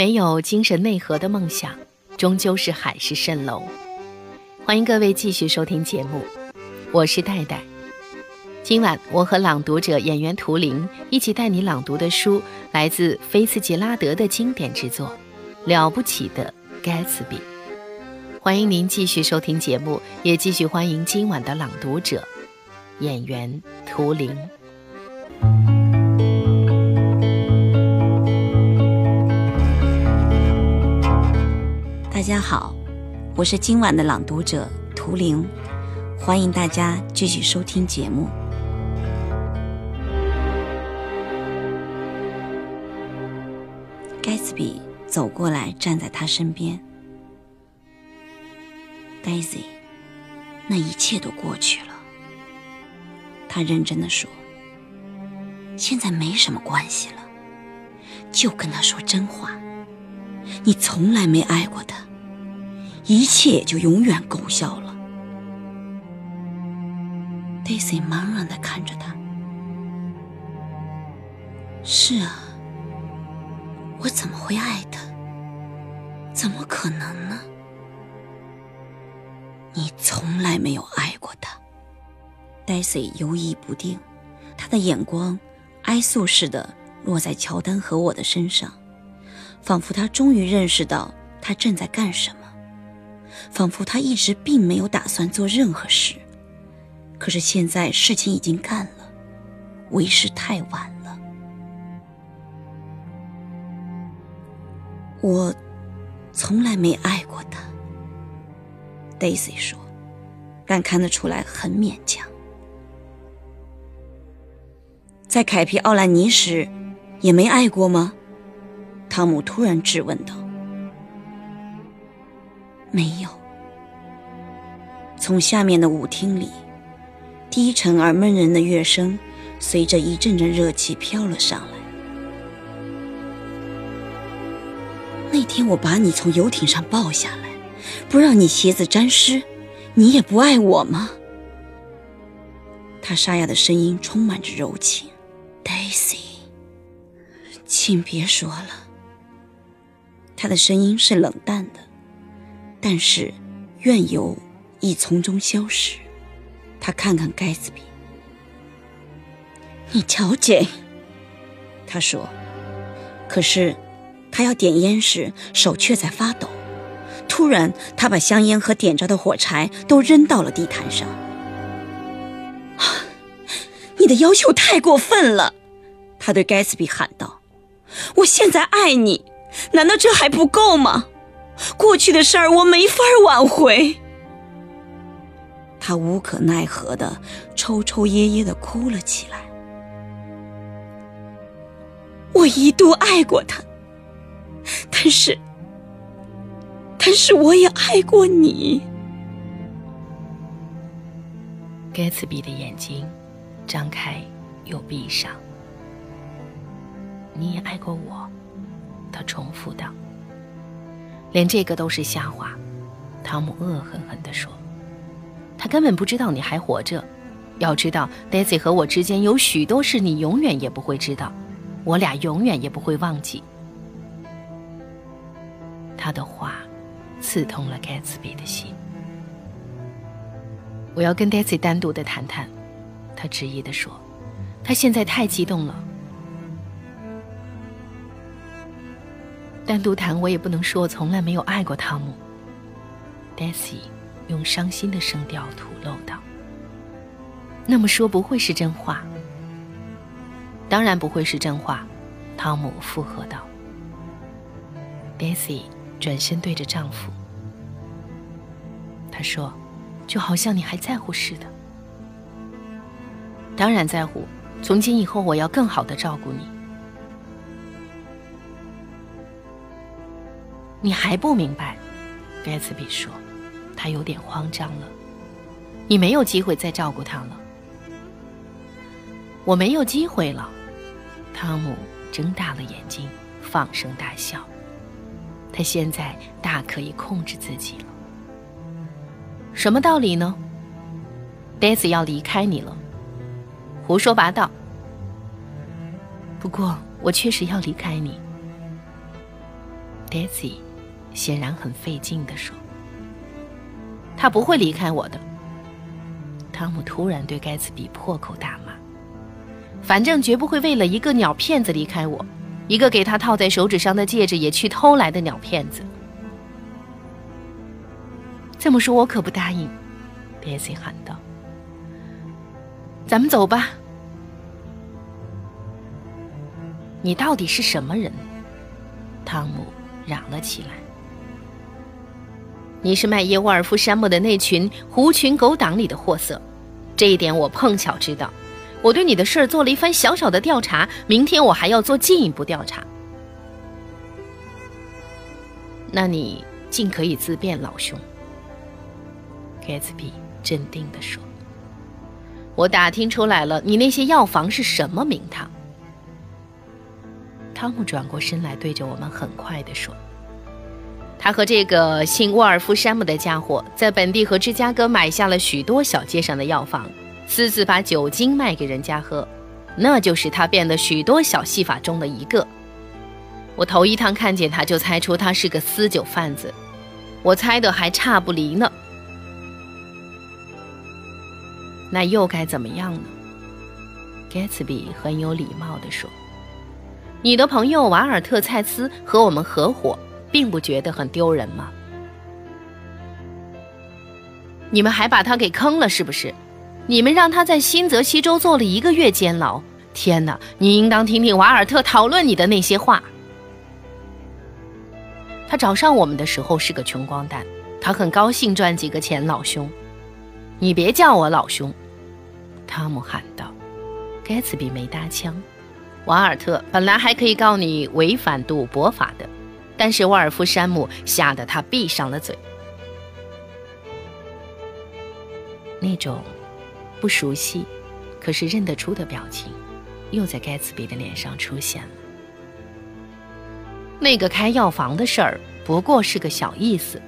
没有精神内核的梦想，终究是海市蜃楼。欢迎各位继续收听节目，我是戴戴。今晚我和朗读者演员图灵一起带你朗读的书，来自菲茨杰拉德的经典之作《了不起的盖茨比》。欢迎您继续收听节目，也继续欢迎今晚的朗读者演员图灵。家好，我是今晚的朗读者图灵，欢迎大家继续收听节目。盖茨比走过来，站在他身边。Daisy，那一切都过去了。他认真的说：“现在没什么关系了，就跟他说真话。你从来没爱过他。”一切就永远勾销了。Daisy 茫然的看着他。是啊，我怎么会爱他？怎么可能呢？你从来没有爱过他。Daisy 犹疑不定，他的眼光哀诉似的落在乔丹和我的身上，仿佛他终于认识到他正在干什么。仿佛他一直并没有打算做任何事，可是现在事情已经干了，为时太晚了。我从来没爱过他，Daisy 说，但看得出来很勉强。在凯皮奥兰尼时，也没爱过吗？汤姆突然质问道。没有。从下面的舞厅里，低沉而闷人的乐声随着一阵阵热气飘了上来。那天我把你从游艇上抱下来，不让你鞋子沾湿，你也不爱我吗？他沙哑的声音充满着柔情，Daisy，请别说了。他的声音是冷淡的。但是，怨尤已从中消失。他看看盖茨比，你瞧见？他说。可是，他要点烟时，手却在发抖。突然，他把香烟和点着的火柴都扔到了地毯上。你的要求太过分了，他对盖茨比喊道。我现在爱你，难道这还不够吗？过去的事儿我没法挽回。他无可奈何的抽抽噎噎的哭了起来。我一度爱过他，但是，但是我也爱过你。盖茨比的眼睛张开又闭上。你也爱过我，他重复道。连这个都是瞎话，汤姆恶狠狠地说：“他根本不知道你还活着。要知道，Daisy 和我之间有许多事你永远也不会知道，我俩永远也不会忘记。”他的话刺痛了盖茨比的心。我要跟 Daisy 单独的谈谈，他执意地说：“他现在太激动了。”单独谈，我也不能说我从来没有爱过汤姆。Daisy 用伤心的声调吐露道：“那么说不会是真话？”“当然不会是真话。”汤姆附和道。Daisy 转身对着丈夫，他说：“就好像你还在乎似的。”“当然在乎。从今以后，我要更好的照顾你。”你还不明白，盖茨比说，他有点慌张了。你没有机会再照顾他了。我没有机会了。汤姆睁大了眼睛，放声大笑。他现在大可以控制自己了。什么道理呢？戴斯要离开你了。胡说八道。不过我确实要离开你。Daisy 显然很费劲地说：“他不会离开我的。”汤姆突然对盖茨比破口大骂：“反正绝不会为了一个鸟骗子离开我，一个给他套在手指上的戒指也去偷来的鸟骗子。”这么说，我可不答应。迪斯喊道：“咱们走吧。”你到底是什么人？汤姆嚷了起来。你是卖耶沃尔夫山姆的那群狐群狗党里的货色，这一点我碰巧知道。我对你的事儿做了一番小小的调查，明天我还要做进一步调查。那你尽可以自辩，老兄。盖茨比镇定地说：“我打听出来了，你那些药房是什么名堂？”汤姆转过身来，对着我们很快地说：“他和这个姓沃尔夫山姆的家伙，在本地和芝加哥买下了许多小街上的药房，私自把酒精卖给人家喝，那就是他变的许多小戏法中的一个。我头一趟看见他，就猜出他是个私酒贩子，我猜的还差不离呢。”那又该怎么样呢？盖茨比很有礼貌地说：“你的朋友瓦尔特·蔡斯和我们合伙，并不觉得很丢人吗？你们还把他给坑了，是不是？你们让他在新泽西州坐了一个月监牢。天哪！你应当听听瓦尔特讨论你的那些话。他找上我们的时候是个穷光蛋，他很高兴赚几个钱，老兄。你别叫我老兄。”汤姆喊道。盖茨比没搭腔。瓦尔特本来还可以告你违反赌博法的，但是沃尔夫山姆吓得他闭上了嘴。那种不熟悉，可是认得出的表情，又在盖茨比的脸上出现了。那个开药房的事儿不过是个小意思。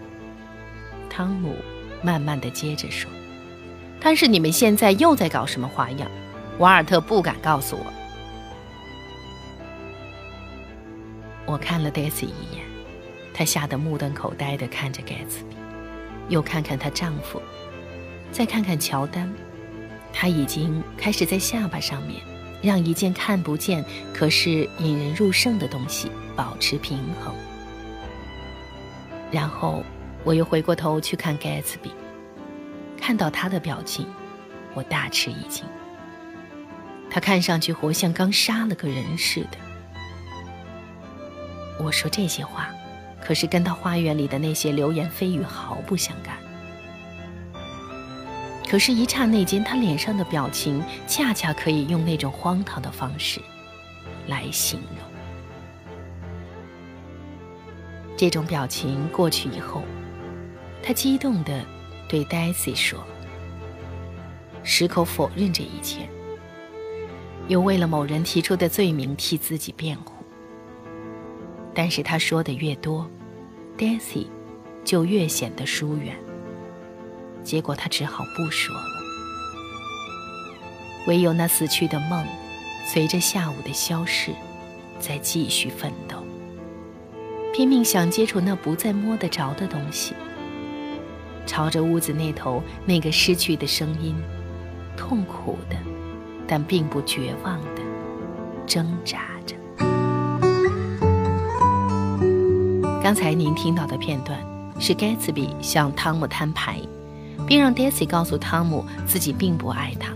汤姆慢慢的接着说。但是你们现在又在搞什么花样？瓦尔特不敢告诉我。我看了 Daisy 一眼，她吓得目瞪口呆地看着盖茨比，又看看她丈夫，再看看乔丹，他已经开始在下巴上面让一件看不见可是引人入胜的东西保持平衡。然后我又回过头去看盖茨比。看到他的表情，我大吃一惊。他看上去活像刚杀了个人似的。我说这些话，可是跟他花园里的那些流言蜚语毫不相干。可是，一刹那间，他脸上的表情恰恰可以用那种荒唐的方式来形容。这种表情过去以后，他激动的。对 Daisy 说，矢口否认这一切，又为了某人提出的罪名替自己辩护。但是他说的越多，Daisy 就越显得疏远。结果他只好不说了。唯有那死去的梦，随着下午的消逝，在继续奋斗，拼命想接触那不再摸得着的东西。朝着屋子那头那个失去的声音，痛苦的，但并不绝望的挣扎刚才您听到的片段是盖茨比向汤姆摊牌，并让 Daisy 告诉汤姆自己并不爱他。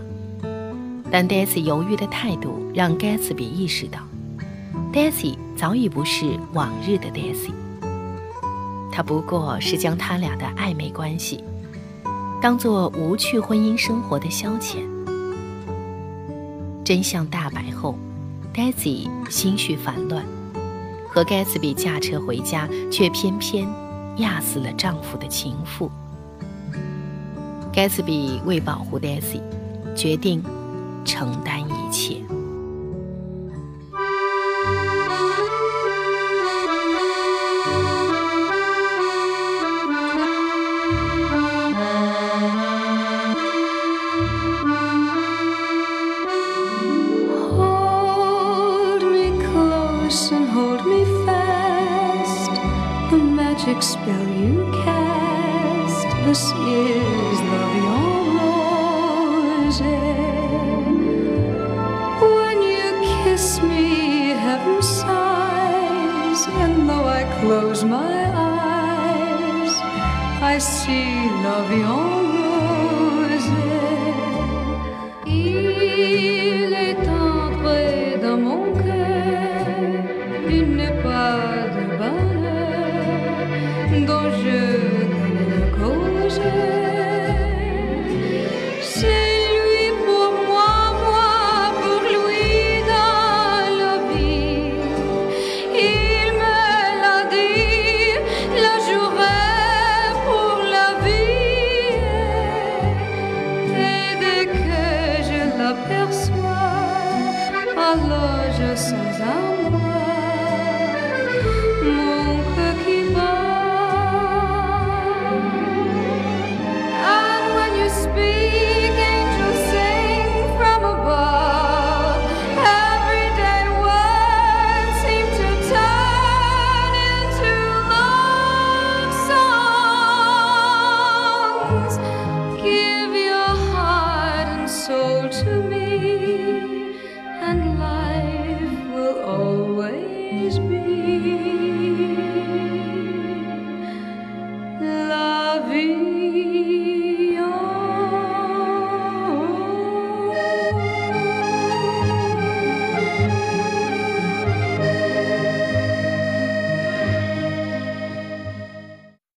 但 Daisy 犹豫的态度让盖茨比意识到，Daisy 早已不是往日的 Daisy。他不过是将他俩的暧昧关系当做无趣婚姻生活的消遣。真相大白后，Daisy 心绪烦乱，和盖茨比驾车回家，却偏偏压死了丈夫的情妇。盖茨比为保护黛西决定承担 magic spell you cast. This is love Vie Rose. When you kiss me, heaven sighs, and though I close my eyes, I see La Vie Rose.